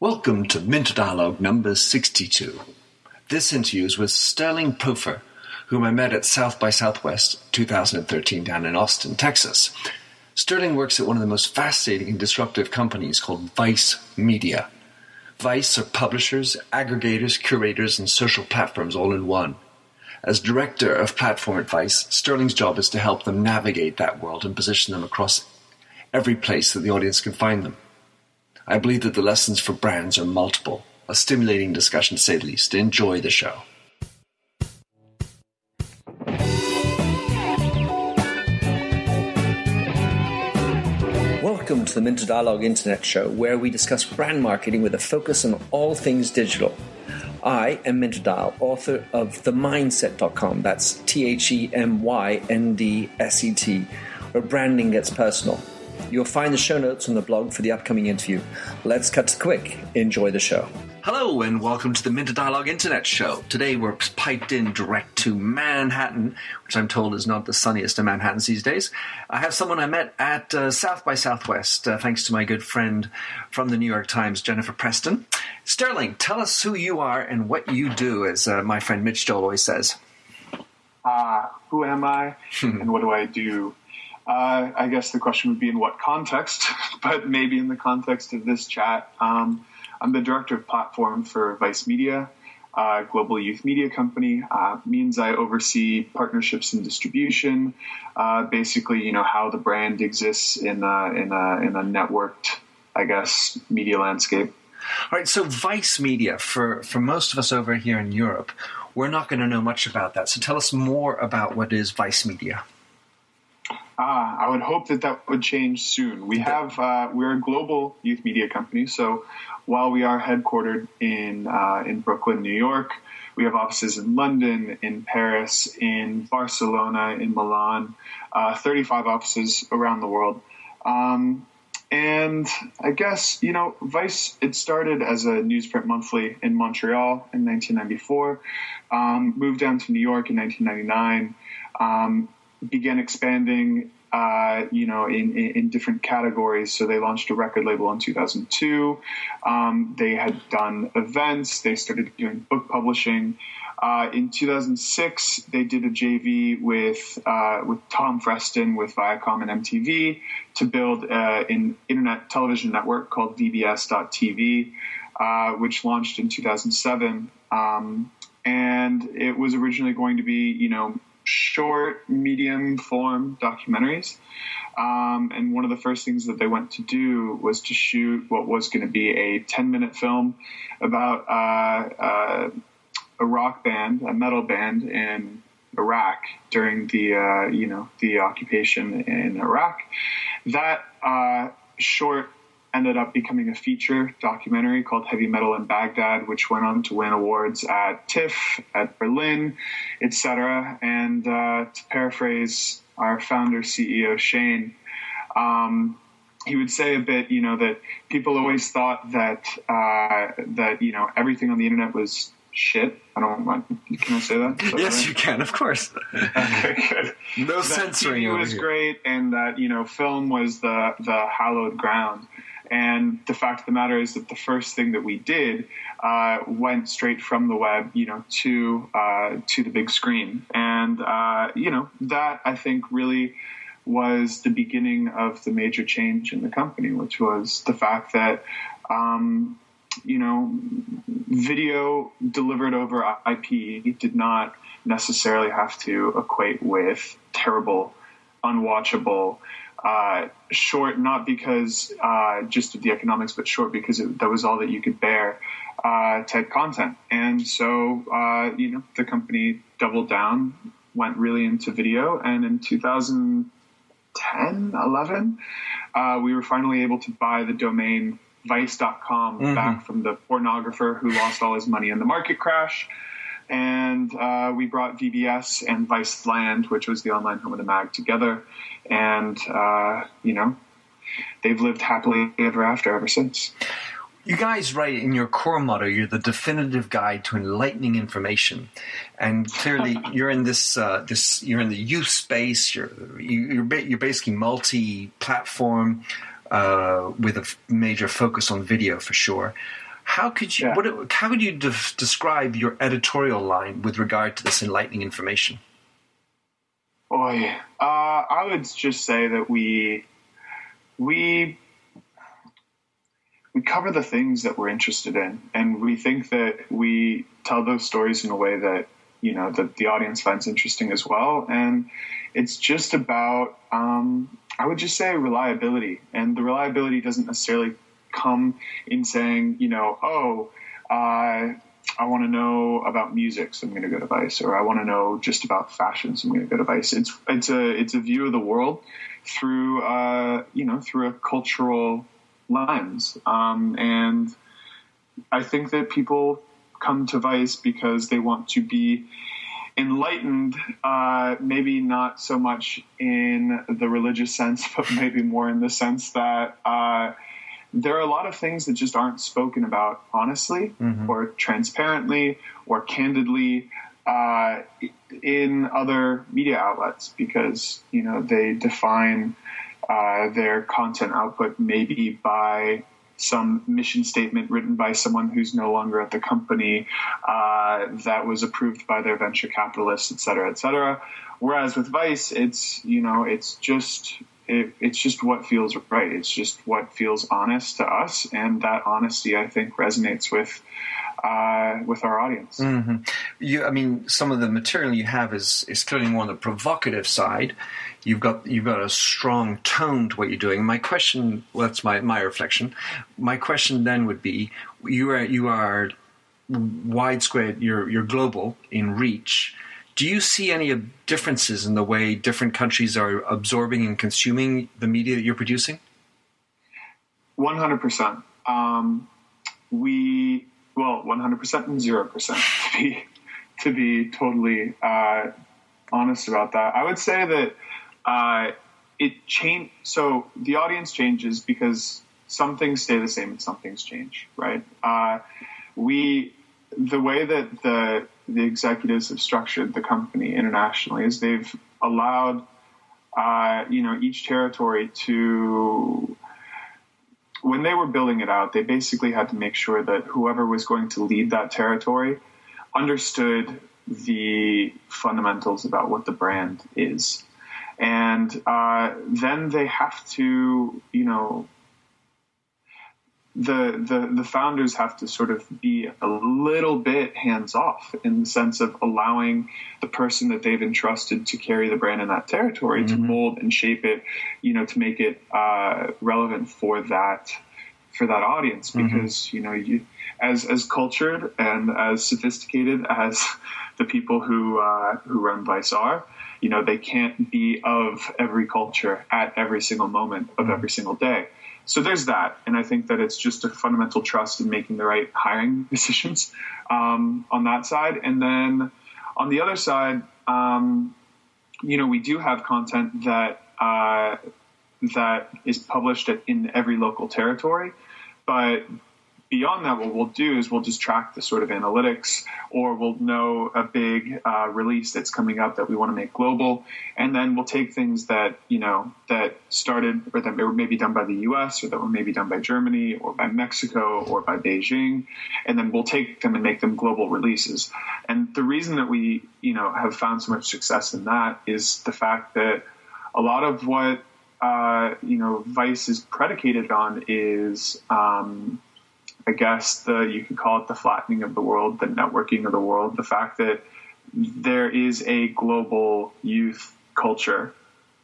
Welcome to Minter Dialogue number 62. This interview is with Sterling Proffer, whom I met at South by Southwest 2013 down in Austin, Texas. Sterling works at one of the most fascinating and disruptive companies called Vice Media. Vice are publishers, aggregators, curators, and social platforms all in one. As director of platform advice, Sterling's job is to help them navigate that world and position them across every place that the audience can find them. I believe that the lessons for brands are multiple. A stimulating discussion, to say the least. Enjoy the show. Welcome to the Minter Dialogue Internet Show, where we discuss brand marketing with a focus on all things digital. I am Minter Dial, author of TheMyndset.com. That's T H E M Y N D S E T, where branding gets personal. You'll find the show notes on the blog for the upcoming interview. Let's cut to quick. Enjoy the show. Hello, and welcome to the Minter Dialogue Internet Show. Today we're piped in direct to Manhattan, which I'm told is not the sunniest of Manhattans these days. I have someone I met at uh, South by Southwest, uh, thanks to my good friend from the New York Times, Jennifer Preston. Sterling, tell us who you are and what you do, as uh, my friend Mitch Joel always says. Uh, who am I and what do I do? Uh, I guess the question would be in what context, but maybe in the context of this chat. Um, I'm the director of platform for Vice Media, a global youth media company. Uh, means I oversee partnerships and distribution. Uh, basically, you know how the brand exists in a, in a in a networked, I guess, media landscape. All right, so Vice Media for for most of us over here in Europe, we're not going to know much about that. So tell us more about what is Vice Media. Ah, I would hope that that would change soon. We have uh, we're a global youth media company, so while we are headquartered in uh, in Brooklyn, New York, we have offices in London, in Paris, in Barcelona, in Milan, uh, 35 offices around the world. Um, and I guess, you know, Vice, it started as a newsprint monthly in Montreal in 1994, um, moved down to New York in 1999. Um, began expanding, uh, you know, in, in, in, different categories. So they launched a record label in 2002. Um, they had done events. They started doing book publishing. Uh, in 2006, they did a JV with uh, with Tom Freston with Viacom and MTV to build uh, an internet television network called VBS.TV, uh, which launched in 2007. Um, and it was originally going to be, you know, short, medium form documentaries. Um, and one of the first things that they went to do was to shoot what was going to be a 10 minute film about uh, uh, a rock band, a metal band in Iraq during the uh, you know the occupation in Iraq. That uh, short ended up becoming a feature documentary called Heavy Metal in Baghdad, which went on to win awards at TIFF, at Berlin, etc. And uh, to paraphrase our founder CEO Shane, um, he would say a bit, you know, that people always thought that uh, that you know everything on the internet was shit. I don't mind. Can I say that? yes, right? you can. Of course. okay. No that censoring. TV was here. great, and that you know, film was the the hallowed ground. And the fact of the matter is that the first thing that we did uh, went straight from the web, you know, to uh, to the big screen, and uh, you know that I think really was the beginning of the major change in the company, which was the fact that. Um, you know, video delivered over IP did not necessarily have to equate with terrible, unwatchable, uh, short not because uh, just of the economics, but short because it, that was all that you could bear uh, type content. And so, uh, you know, the company doubled down, went really into video, and in 2010, 11, uh, we were finally able to buy the domain vice.com mm-hmm. back from the pornographer who lost all his money in the market crash and uh, we brought VBS and Vice Land, which was the online home of the mag, together, and uh, you know, they've lived happily ever after ever since. You guys write in your core motto, you're the definitive guide to enlightening information, and clearly you're in this uh, this you're in the youth space. You're you're, you're basically multi-platform uh, with a major focus on video for sure. How could you? Yeah. What, how would you de- describe your editorial line with regard to this enlightening information? Yeah, uh, I would just say that we we we cover the things that we're interested in, and we think that we tell those stories in a way that you know that the audience finds interesting as well. And it's just about um, I would just say reliability, and the reliability doesn't necessarily come in saying you know oh. Uh, I want to know about music, so I'm going to go to Vice, or I want to know just about fashion, so I'm going to go to Vice. It's it's a it's a view of the world through uh, you know through a cultural lens, um, and I think that people come to Vice because they want to be enlightened, uh, maybe not so much in the religious sense, but maybe more in the sense that. Uh, there are a lot of things that just aren't spoken about honestly mm-hmm. or transparently or candidly uh, in other media outlets because you know they define uh, their content output maybe by some mission statement written by someone who's no longer at the company uh, that was approved by their venture capitalists, et cetera, et cetera. Whereas with Vice, it's you know it's just it, it's just what feels right. It's just what feels honest to us, and that honesty, I think, resonates with uh, with our audience. Mm-hmm. You, I mean, some of the material you have is is clearly more on the provocative side. You've got you've got a strong tone to what you're doing. My question, well, that's my my reflection. My question then would be: you are you are widespread. You're you're global in reach do you see any differences in the way different countries are absorbing and consuming the media that you're producing? 100%. Um, we, well, 100% and 0% to be, to be totally uh, honest about that. I would say that uh, it change. So the audience changes because some things stay the same and some things change, right? Uh, we, the way that the the executives have structured the company internationally is they've allowed uh, you know each territory to when they were building it out they basically had to make sure that whoever was going to lead that territory understood the fundamentals about what the brand is. And uh, then they have to you know the, the the founders have to sort of be a little bit hands off in the sense of allowing the person that they've entrusted to carry the brand in that territory mm-hmm. to mold and shape it, you know, to make it uh, relevant for that for that audience mm-hmm. because mm-hmm. you know you as as cultured and as sophisticated as the people who uh, who run Vice are, you know, they can't be of every culture at every single moment of mm-hmm. every single day so there's that, and I think that it's just a fundamental trust in making the right hiring decisions um, on that side, and then on the other side, um, you know, we do have content that uh, that is published in every local territory, but beyond that, what we'll do is we'll just track the sort of analytics, or we'll know a big uh, release that's coming up that we want to make global, and then we'll take things that you know that started or that were maybe done by the U.S. or that were maybe done by Germany or by Mexico or by Beijing, and then we'll take them and make them global releases. And the reason that we you know have found so much success in that is the fact that a lot of what uh, you know Vice is predicated on is um, I guess the you could call it the flattening of the world, the networking of the world, the fact that there is a global youth culture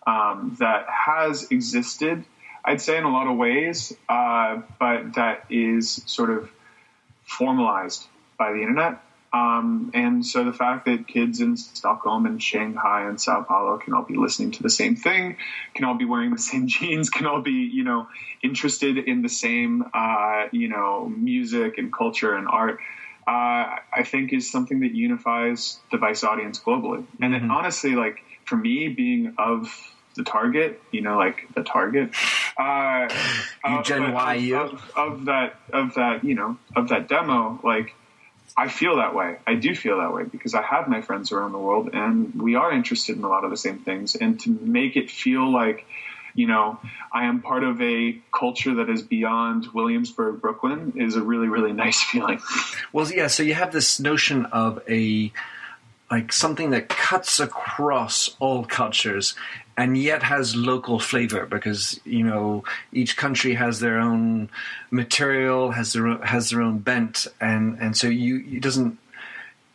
um, that has existed, I'd say in a lot of ways, uh, but that is sort of formalized by the internet. Um, and so the fact that kids in Stockholm and Shanghai and Sao Paulo can all be listening to the same thing, can all be wearing the same jeans, can all be, you know, interested in the same, uh, you know, music and culture and art, uh, I think is something that unifies the Vice audience globally. And mm-hmm. honestly, like for me, being of the target, you know, like the target, uh, you Gen Y, you of, of that, of that, you know, of that demo, like I feel that way. I do feel that way because I have my friends around the world and we are interested in a lot of the same things. And to make it feel like you know, I am part of a culture that is beyond Williamsburg, Brooklyn is a really, really nice feeling. Well, yeah, so you have this notion of a like something that cuts across all cultures and yet has local flavor because you know each country has their own material has their own, has their own bent and and so you it doesn't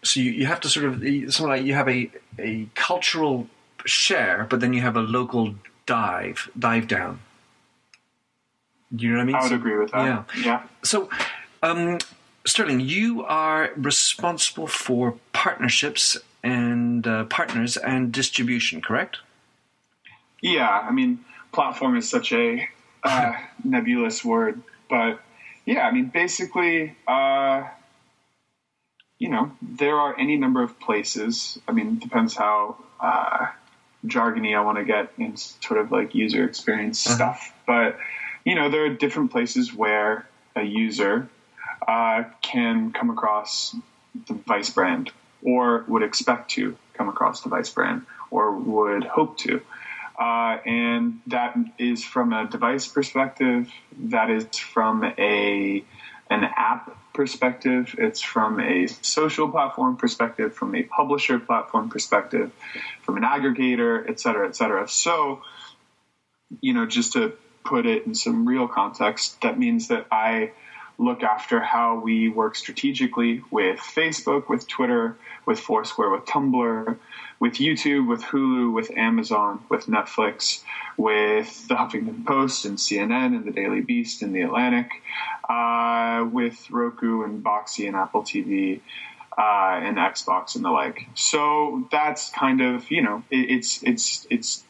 so you, you have to sort of something like you have a a cultural share but then you have a local dive dive down you know what I mean? I would so, agree with that. Yeah. Yeah. So, um, Sterling, you are responsible for partnerships and uh, partners and distribution, correct? Yeah, I mean, platform is such a uh, nebulous word, but yeah, I mean, basically, uh, you know, there are any number of places. I mean, it depends how uh, jargony I want to get in sort of like user experience uh-huh. stuff, but you know, there are different places where a user uh, can come across the Vice brand or would expect to come across the Vice brand or would hope to. Uh, and that is from a device perspective. That is from a an app perspective. It's from a social platform perspective, from a publisher platform perspective, from an aggregator, et cetera, et cetera. So, you know, just to put it in some real context, that means that I look after how we work strategically with Facebook, with Twitter, with Foursquare, with Tumblr, with YouTube, with Hulu, with Amazon, with Netflix, with the Huffington Post and CNN and the Daily Beast and the Atlantic, uh, with Roku and Boxee and Apple TV. Uh, and Xbox and the like. So that's kind of you know it, it's it's it's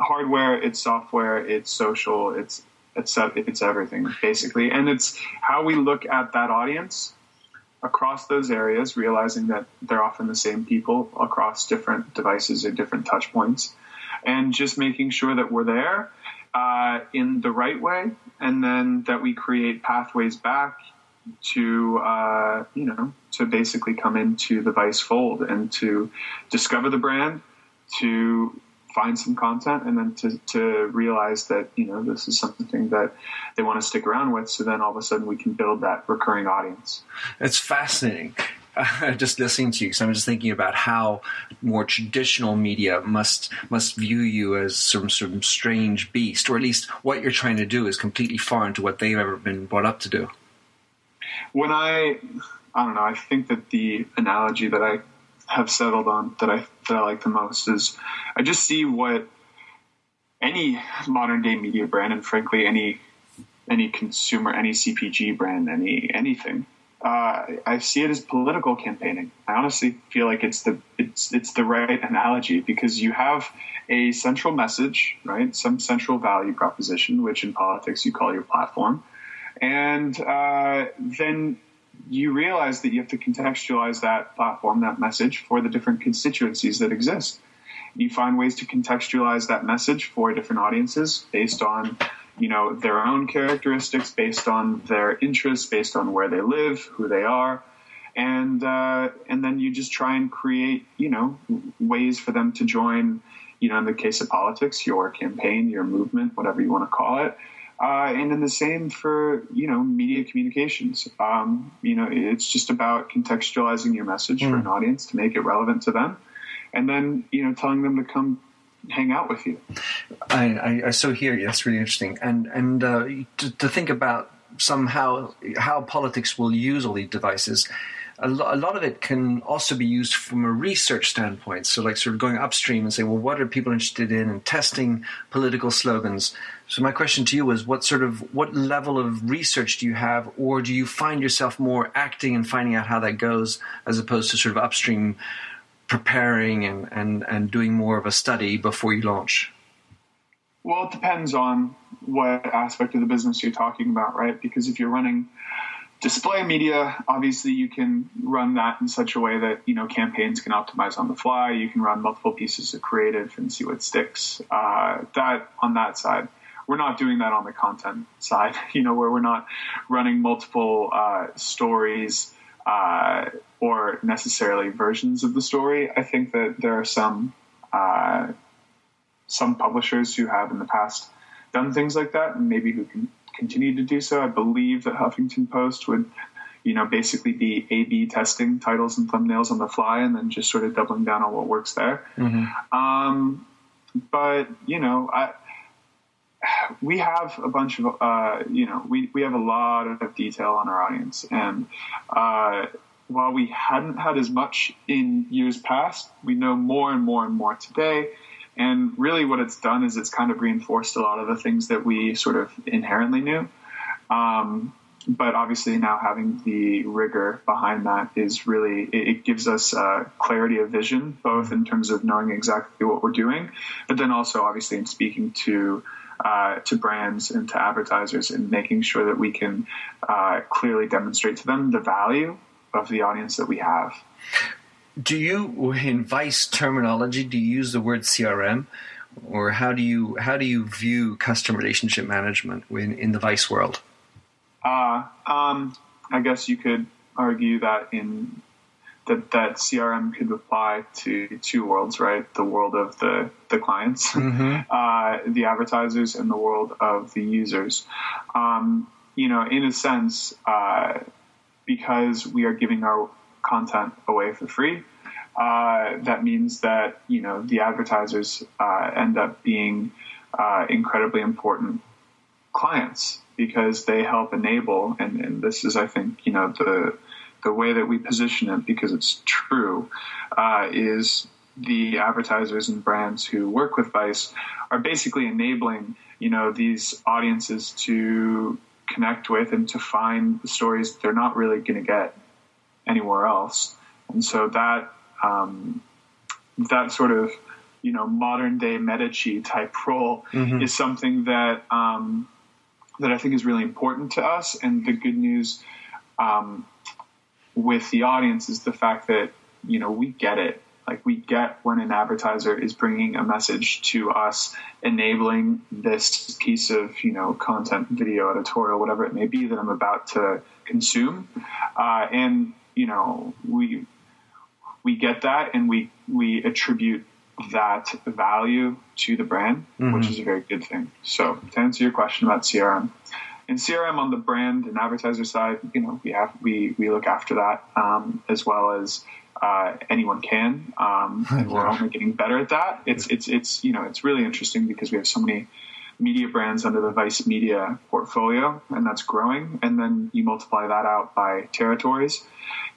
hardware, it's software, it's social, it's it's it's everything basically, and it's how we look at that audience across those areas, realizing that they're often the same people across different devices or different touch points, and just making sure that we're there uh, in the right way, and then that we create pathways back to uh, you know to basically come into the Vice fold and to discover the brand, to find some content and then to, to realize that you know this is something that they want to stick around with so then all of a sudden we can build that recurring audience. It's fascinating. Uh, just listening to you because i'm just thinking about how more traditional media must must view you as some sort of strange beast or at least what you're trying to do is completely foreign to what they've ever been brought up to do. When i i don't know i think that the analogy that i have settled on that I that I like the most is I just see what any modern day media brand and frankly any any consumer any CPG brand any anything uh, I see it as political campaigning. I honestly feel like it's the it's it's the right analogy because you have a central message, right? Some central value proposition, which in politics you call your platform, and uh, then you realize that you have to contextualize that platform, that message for the different constituencies that exist. You find ways to contextualize that message for different audiences based on, you know, their own characteristics, based on their interests, based on where they live, who they are, and uh, and then you just try and create, you know, ways for them to join. You know, in the case of politics, your campaign, your movement, whatever you want to call it uh, and then the same for you know media communications. Um, you know, it's just about contextualizing your message mm. for an hmm. audience to make it relevant to them, and then you know telling them to come hang out with you. I, I, I so hear you. That's really interesting, and and uh, to, to think about somehow how politics will use all these devices a, lo- a, lot of it can also be used from a research standpoint. So, like, sort of going upstream and saying, well, what are people interested in, and testing political slogans. So, my question to you was, what sort of what level of research do you have, or do you find yourself more acting and finding out how that goes, as opposed to sort of upstream preparing and and and doing more of a study before you launch? Well, it depends on what aspect of the business you're talking about, right? Because if you're running display media, obviously you can run that in such a way that, you know, campaigns can optimize on the fly. You can run multiple pieces of creative and see what sticks. Uh, that on that side. We're not doing that on the content side, you know, where we're not running multiple uh, stories uh, or necessarily versions of the story. I think that there are some uh, some publishers who have in the past done things like that, and maybe who can continue to do so. I believe that Huffington Post would, you know, basically be A/B testing titles and thumbnails on the fly, and then just sort of doubling down on what works there. Mm-hmm. Um, but you know, I we have a bunch of uh, you know we, we have a lot of detail on our audience. And uh, while we hadn't had as much in years past we know more and more and more today. And really what it's done is it's kind of reinforced a lot of the things that we sort of inherently knew. Um, but obviously now having the rigor behind that is really it, it gives us uh, clarity of vision both in terms of knowing exactly what we're doing but then also obviously in speaking to uh, to brands and to advertisers and making sure that we can uh, clearly demonstrate to them the value of the audience that we have. Do you, in Vice terminology, do you use the word CRM, or how do you how do you view customer relationship management in, in the Vice world? Uh, um, I guess you could argue that in that that CRM could apply to two worlds, right? The world of the the clients, mm-hmm. uh, the advertisers, and the world of the users. Um, you know, in a sense, uh, because we are giving our content away for free, uh, that means that you know the advertisers uh, end up being uh, incredibly important clients because they help enable, and, and this is, I think, you know, the the way that we position it, because it's true, uh, is the advertisers and brands who work with Vice are basically enabling, you know, these audiences to connect with and to find the stories they're not really going to get anywhere else. And so that um, that sort of you know modern day Medici type role mm-hmm. is something that um, that I think is really important to us. And the good news um, with the audience is the fact that you know we get it. Like we get when an advertiser is bringing a message to us enabling this piece of you know content video editorial whatever it may be that i'm about to consume. Uh, and you know we we get that and we we attribute that value to the brand mm-hmm. which is a very good thing. So to answer your question about crm in CRM on the brand and advertiser side, you know, we have we we look after that um, as well as uh, anyone can, um, and we're only getting better at that. It's it's it's you know it's really interesting because we have so many media brands under the Vice Media portfolio, and that's growing. And then you multiply that out by territories,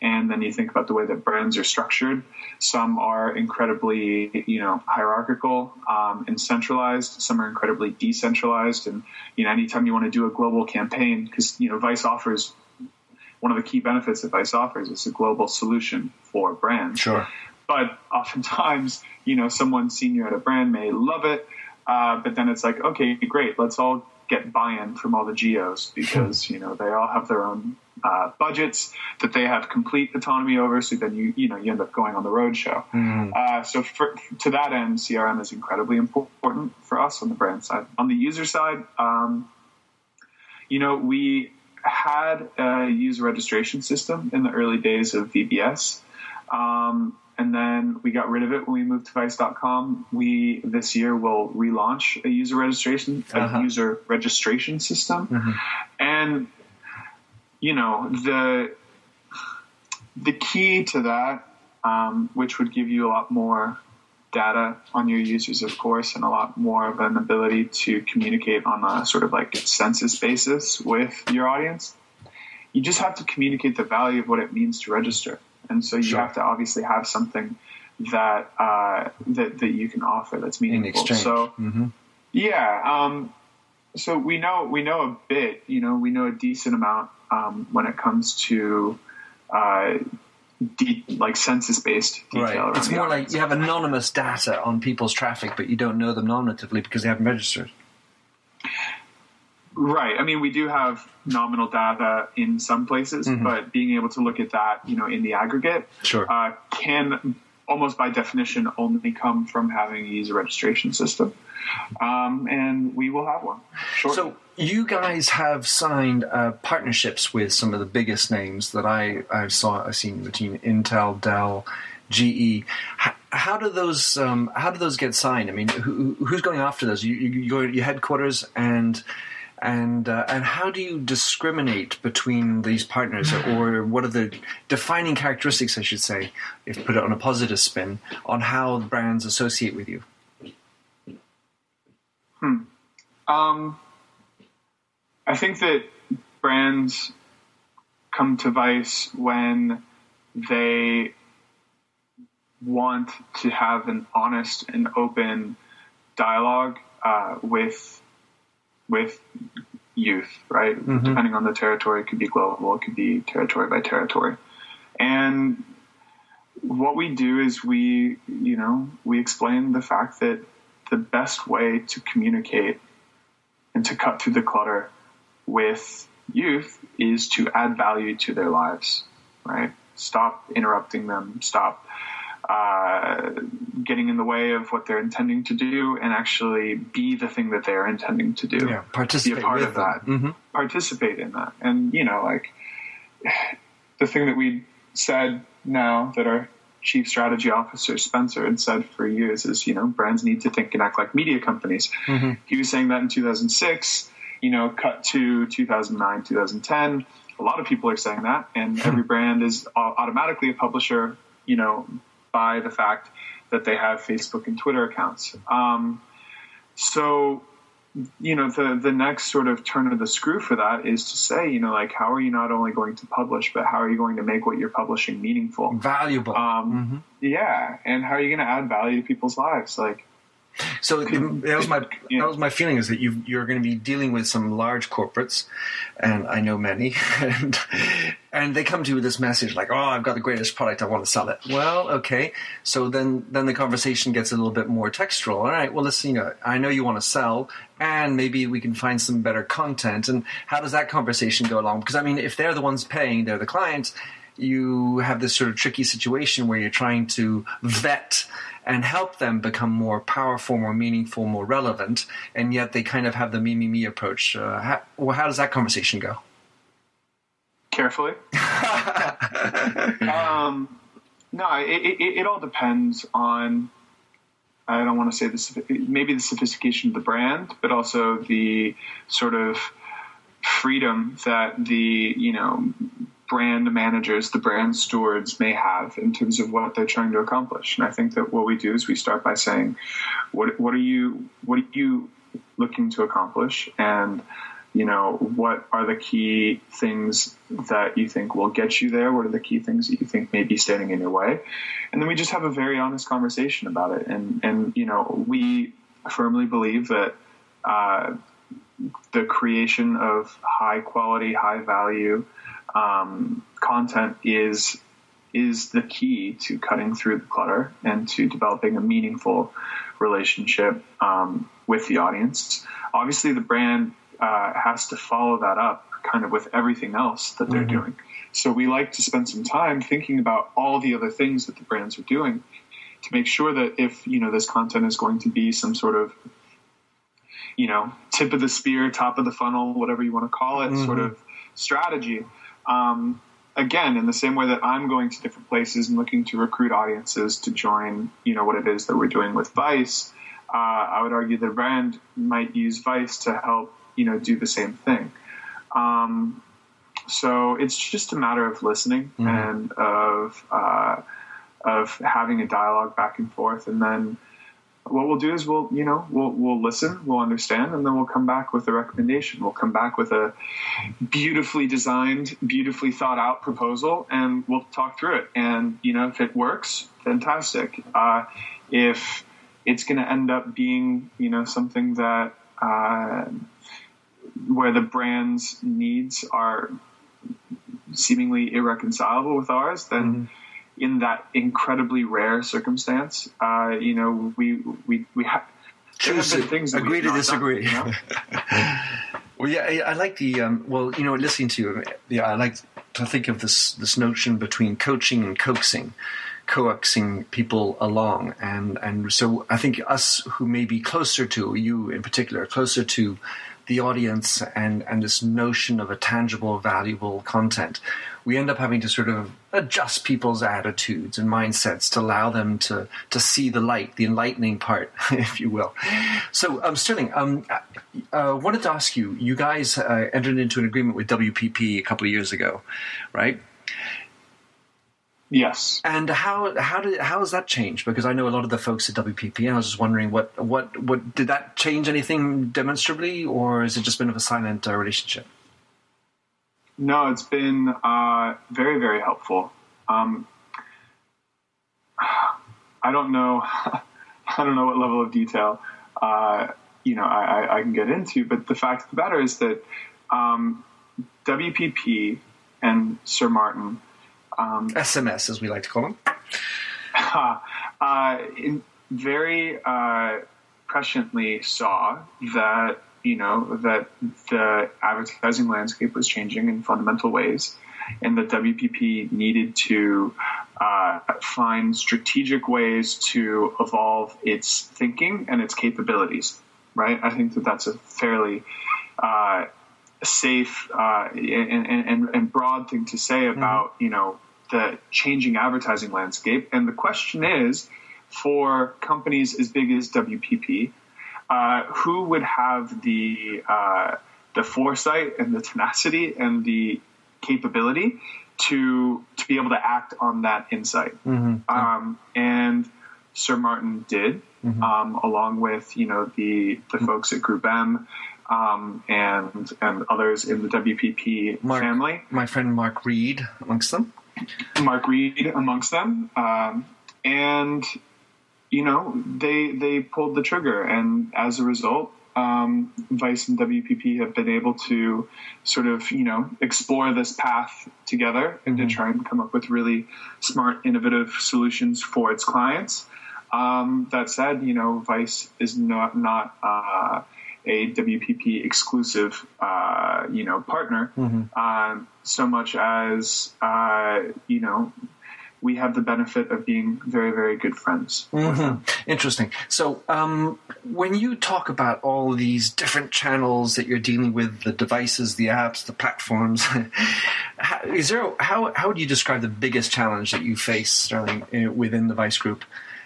and then you think about the way that brands are structured. Some are incredibly, you know, hierarchical um, and centralized. Some are incredibly decentralized. And you know, anytime you want to do a global campaign, because you know, Vice offers one of the key benefits that Vice offers is a global solution for brands. Sure. But oftentimes, you know, someone senior at a brand may love it uh, but then it's like, okay, great, let's all get buy-in from all the geos because you know they all have their own uh, budgets that they have complete autonomy over. So then you you know you end up going on the road show. Mm-hmm. Uh, so for, to that end, CRM is incredibly important for us on the brand side. On the user side, um, you know we had a user registration system in the early days of VBS. Um, and then we got rid of it when we moved to Vice.com. We this year will relaunch a user registration a uh-huh. user registration system, mm-hmm. and you know the the key to that, um, which would give you a lot more data on your users, of course, and a lot more of an ability to communicate on a sort of like census basis with your audience. You just have to communicate the value of what it means to register and so you sure. have to obviously have something that uh, that that you can offer that's meaningful. So mm-hmm. yeah, um, so we know we know a bit. You know, we know a decent amount um, when it comes to. Uh, De- like census based detail. Right. It's more like you have anonymous data on people's traffic, but you don't know them nominatively because they haven't registered. Right. I mean, we do have nominal data in some places, mm-hmm. but being able to look at that, you know, in the aggregate, sure. uh, can almost by definition only come from having a user registration system. Um, and we will have one. Shortly. So you guys have signed uh, partnerships with some of the biggest names that I I saw I seen between Intel, Dell, GE. how do those um, how do those get signed? I mean, who, who's going after those? You, you, you go to your headquarters and and uh, and how do you discriminate between these partners, or what are the defining characteristics, I should say, if put it on a positive spin, on how brands associate with you? Hmm. Um, I think that brands come to Vice when they want to have an honest and open dialogue uh, with with youth, right? Mm-hmm. Depending on the territory, it could be global, it could be territory by territory. And what we do is we, you know, we explain the fact that the best way to communicate and to cut through the clutter with youth is to add value to their lives, right? Stop interrupting them, stop uh, getting in the way of what they're intending to do and actually be the thing that they're intending to do. Yeah, participate be a part of them. that. Mm-hmm. Participate in that. And, you know, like the thing that we said now that our chief strategy officer Spencer had said for years is, you know, brands need to think and act like media companies. Mm-hmm. He was saying that in 2006, you know, cut to 2009, 2010. A lot of people are saying that, and every brand is automatically a publisher, you know, by the fact that they have Facebook and Twitter accounts. Um, so, you know, the the next sort of turn of the screw for that is to say, you know, like how are you not only going to publish, but how are you going to make what you're publishing meaningful, valuable? Um, mm-hmm. Yeah, and how are you going to add value to people's lives, like. So that was my that was my feeling is that you you're going to be dealing with some large corporates, and I know many, and and they come to you with this message like, "Oh, I've got the greatest product. I want to sell it." Well, okay. So then then the conversation gets a little bit more textual. All right. Well, listen, you know, I know you want to sell, and maybe we can find some better content. And how does that conversation go along? Because I mean, if they're the ones paying, they're the clients. You have this sort of tricky situation where you're trying to vet and help them become more powerful, more meaningful, more relevant, and yet they kind of have the me, me, me approach. Uh, how, well, how does that conversation go? Carefully. um, no, it, it, it, all depends on. I don't want to say this. Maybe the sophistication of the brand, but also the sort of freedom that the you know brand managers, the brand stewards may have in terms of what they're trying to accomplish. And I think that what we do is we start by saying, what, what are you, what are you looking to accomplish? And, you know, what are the key things that you think will get you there? What are the key things that you think may be standing in your way? And then we just have a very honest conversation about it. And, and, you know, we firmly believe that, uh, the creation of high quality, high value, um, content is is the key to cutting through the clutter and to developing a meaningful relationship um, with the audience. Obviously, the brand uh, has to follow that up kind of with everything else that they're mm-hmm. doing. So we like to spend some time thinking about all the other things that the brands are doing to make sure that if you know this content is going to be some sort of you know tip of the spear, top of the funnel, whatever you want to call it, mm-hmm. sort of strategy um, again, in the same way that I'm going to different places and looking to recruit audiences to join, you know, what it is that we're doing with Vice, uh, I would argue the brand might use Vice to help, you know, do the same thing. Um, so it's just a matter of listening mm-hmm. and of uh, of having a dialogue back and forth, and then what we'll do is we'll you know we'll we'll listen, we'll understand, and then we'll come back with a recommendation. We'll come back with a beautifully designed, beautifully thought out proposal, and we'll talk through it. And you know if it works, fantastic. Uh, if it's going to end up being you know something that uh, where the brand's needs are seemingly irreconcilable with ours, then mm-hmm in that incredibly rare circumstance, uh, you know, we we we have. Choose things agree to disagree. Done, you know? well, yeah, I, I like the um, well, you know, listening to you, yeah, I like to think of this this notion between coaching and coaxing coaxing people along and and so I think us who may be closer to you in particular closer to the audience and and this notion of a tangible, valuable content, we end up having to sort of adjust people's attitudes and mindsets to allow them to to see the light, the enlightening part, if you will. So, um, Sterling, um, uh, wanted to ask you. You guys uh, entered into an agreement with WPP a couple of years ago, right? Yes. And how how did how has that changed? Because I know a lot of the folks at WPP, and I was just wondering what what what did that change anything demonstrably, or has it just been of a silent uh, relationship? No, it's been uh, very very helpful. Um, I don't know, I don't know what level of detail uh, you know I, I, can get into, but the fact of the matter is that um, WPP and Sir Martin um, SMS, as we like to call them. uh, very uh, presciently saw that you know that the advertising landscape was changing in fundamental ways, and that WPP needed to uh, find strategic ways to evolve its thinking and its capabilities. Right, I think that that's a fairly uh, safe uh, and, and, and, broad thing to say about mm-hmm. you know the changing advertising landscape. And the question is for companies as big as WPP, uh, who would have the uh, the foresight and the tenacity and the capability to to be able to act on that insight? Mm-hmm. Um, and Sir Martin did, mm-hmm. um, along with you know the the folks at Group M. Um, and and others in the WPP Mark, family. My friend Mark Read amongst them. Mark Read amongst them, um, and you know they they pulled the trigger, and as a result, um, Vice and WPP have been able to sort of you know explore this path together and mm-hmm. to try and come up with really smart, innovative solutions for its clients. Um, that said, you know, Vice is not not uh, a WPP exclusive, uh, you know, partner, mm-hmm. um, so much as uh, you know we have the benefit of being very, very good friends. Mm-hmm. Interesting. So, um, when you talk about all these different channels that you're dealing with, the devices, the apps, the platforms, how, is there how how would you describe the biggest challenge that you face, Sterling, uh, within the Vice Group,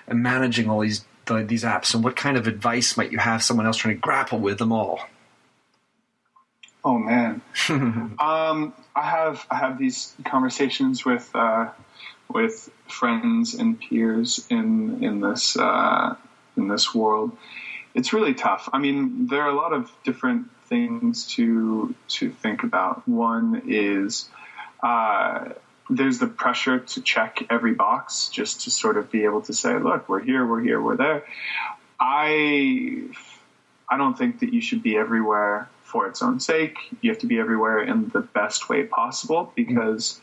and managing all these the, these apps, and what kind of advice might you have someone else trying to grapple with them all? Oh man, um, I have I have these conversations with uh, with friends and peers in in this uh, in this world. It's really tough. I mean, there are a lot of different things to to think about. One is uh, there's the pressure to check every box just to sort of be able to say, look, we're here, we're here, we're there. I I don't think that you should be everywhere for its own sake. You have to be everywhere in the best way possible because,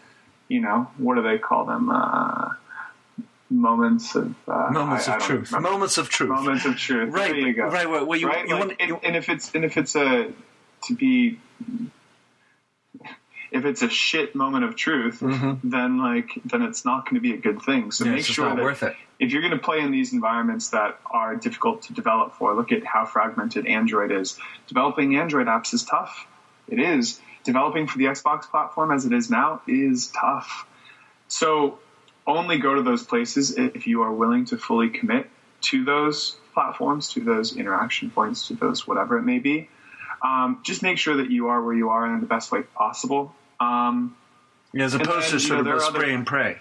you know, what do they call them? Uh, moments of uh, moments I, of I truth. Remember. Moments of truth. Moments of truth. Right. There you go. Right. Well, you, right? You like, want, and, and if it's and if it's a to be if it's a shit moment of truth, mm-hmm. then like then it's not going to be a good thing. So yeah, make sure that if you're going to play in these environments that are difficult to develop for, look at how fragmented Android is. Developing Android apps is tough. It is. Developing for the Xbox platform as it is now is tough. So only go to those places if you are willing to fully commit to those platforms, to those interaction points, to those whatever it may be. Um, just make sure that you are where you are in the best way possible. Um, as opposed then, to sort know, of a spray other, and pray.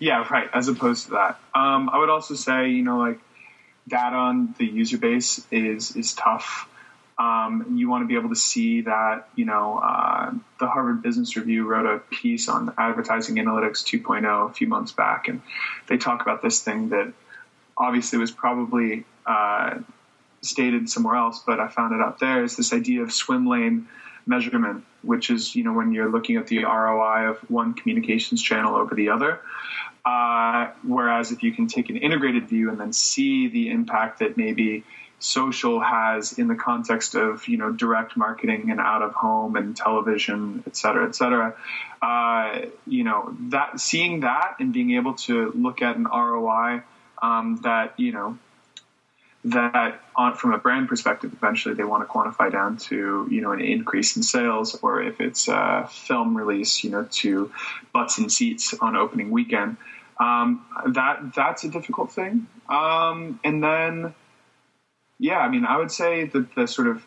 Yeah, right. As opposed to that, um, I would also say, you know, like data on the user base is is tough. Um, you want to be able to see that, you know, uh, the Harvard Business Review wrote a piece on advertising analytics 2.0 a few months back, and they talk about this thing that obviously was probably uh, stated somewhere else, but I found it up there. Is this idea of swim lane measurement, which is you know when you're looking at the ROI of one communications channel over the other. Uh, whereas if you can take an integrated view and then see the impact that maybe social has in the context of you know direct marketing and out of home and television, et cetera, et cetera. Uh, you know that seeing that and being able to look at an ROI um, that you know that on, from a brand perspective, eventually they want to quantify down to, you know, an increase in sales, or if it's a film release, you know, to butts and seats on opening weekend. Um, that that's a difficult thing. Um, and then, yeah, I mean, I would say that the sort of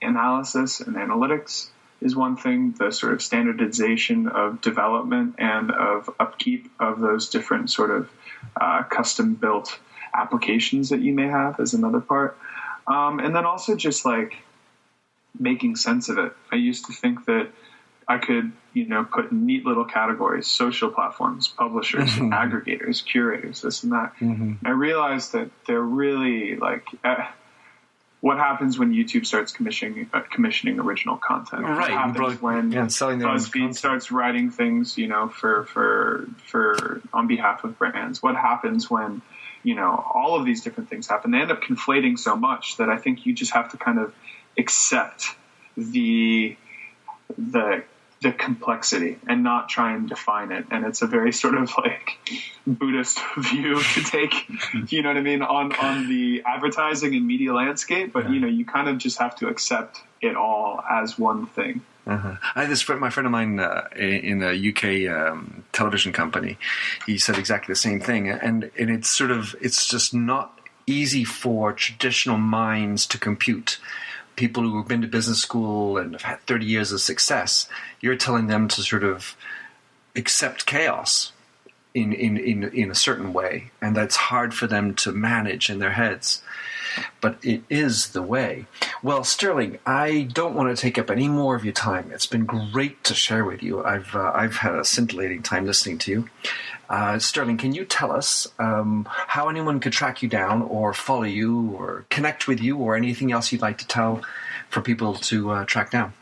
analysis and analytics is one thing. The sort of standardization of development and of upkeep of those different sort of uh, custom built applications that you may have is another part. Um, and then also just like making sense of it. I used to think that I could, you know, put neat little categories, social platforms, publishers, aggregators, curators, this and that. Mm-hmm. I realized that they're really like, uh, what happens when YouTube starts commissioning uh, commissioning original content? Right. What happens when yeah, selling BuzzFeed starts writing things, you know, for for for on behalf of brands? What happens when you know, all of these different things happen. They end up conflating so much that I think you just have to kind of accept the the the complexity and not try and define it. And it's a very sort of like Buddhist view to take, you know what I mean, on, on the advertising and media landscape. But, you know, you kind of just have to accept it all as one thing. Uh-huh. I had this friend, my friend of mine uh, in the UK um, television company. He said exactly the same thing, and and it's sort of it's just not easy for traditional minds to compute. People who have been to business school and have had thirty years of success, you're telling them to sort of accept chaos in in in, in a certain way, and that's hard for them to manage in their heads but it is the way. Well, Sterling, I don't want to take up any more of your time. It's been great to share with you. I've uh, I've had a scintillating time listening to you. Uh, Sterling, can you tell us um, how anyone could track you down, or follow you, or connect with you, or anything else you'd like to tell for people to uh, track down?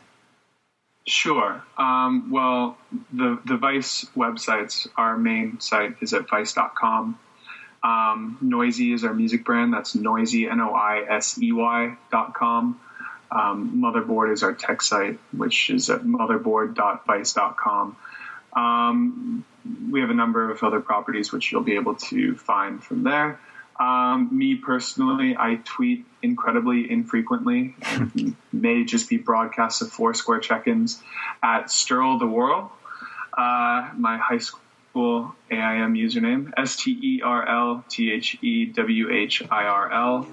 Sure. Um, well, the the Vice websites, our main site is at vice.com. Um, Noisey is our music brand. That's noisey, N O I S E Y dot com. Um, Motherboard is our tech site, which is at motherboard.vice.com. Um, we have a number of other properties which you'll be able to find from there. Um, me personally, I tweet incredibly infrequently, may just be broadcasts of Foursquare check-ins at Sterl the Whirl. Uh, my high school school AIM username, S T E R L T H E W H I R L.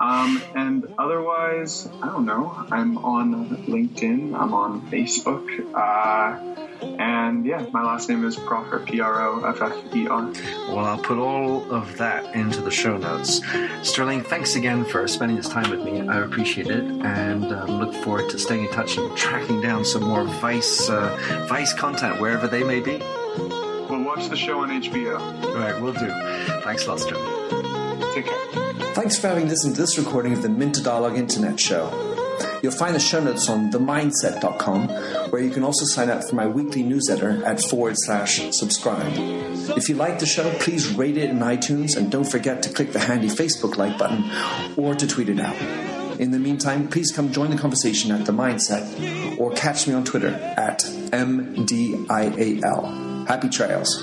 Um, and otherwise, I don't know. I'm on LinkedIn, I'm on Facebook. Uh, and yeah, my last name is Proffer, P R O F F E R. Well, I'll put all of that into the show notes. Sterling, thanks again for spending this time with me. I appreciate it and um, look forward to staying in touch and tracking down some more Vice, uh, Vice content wherever they may be watch the show on HBO. All right, we'll do. Thanks a lot, Take care. Thanks for having listened to this recording of the Minter Dialogue Internet Show. You'll find the show notes on minterdial.com, where you can also sign up for my weekly newsletter at forward slash subscribe. If you like the show, please rate it in iTunes and don't forget to click the handy Facebook like button or to tweet it out. In the meantime, please come join the conversation at Minter Dial or catch me on Twitter at MDIAL. Happy trails.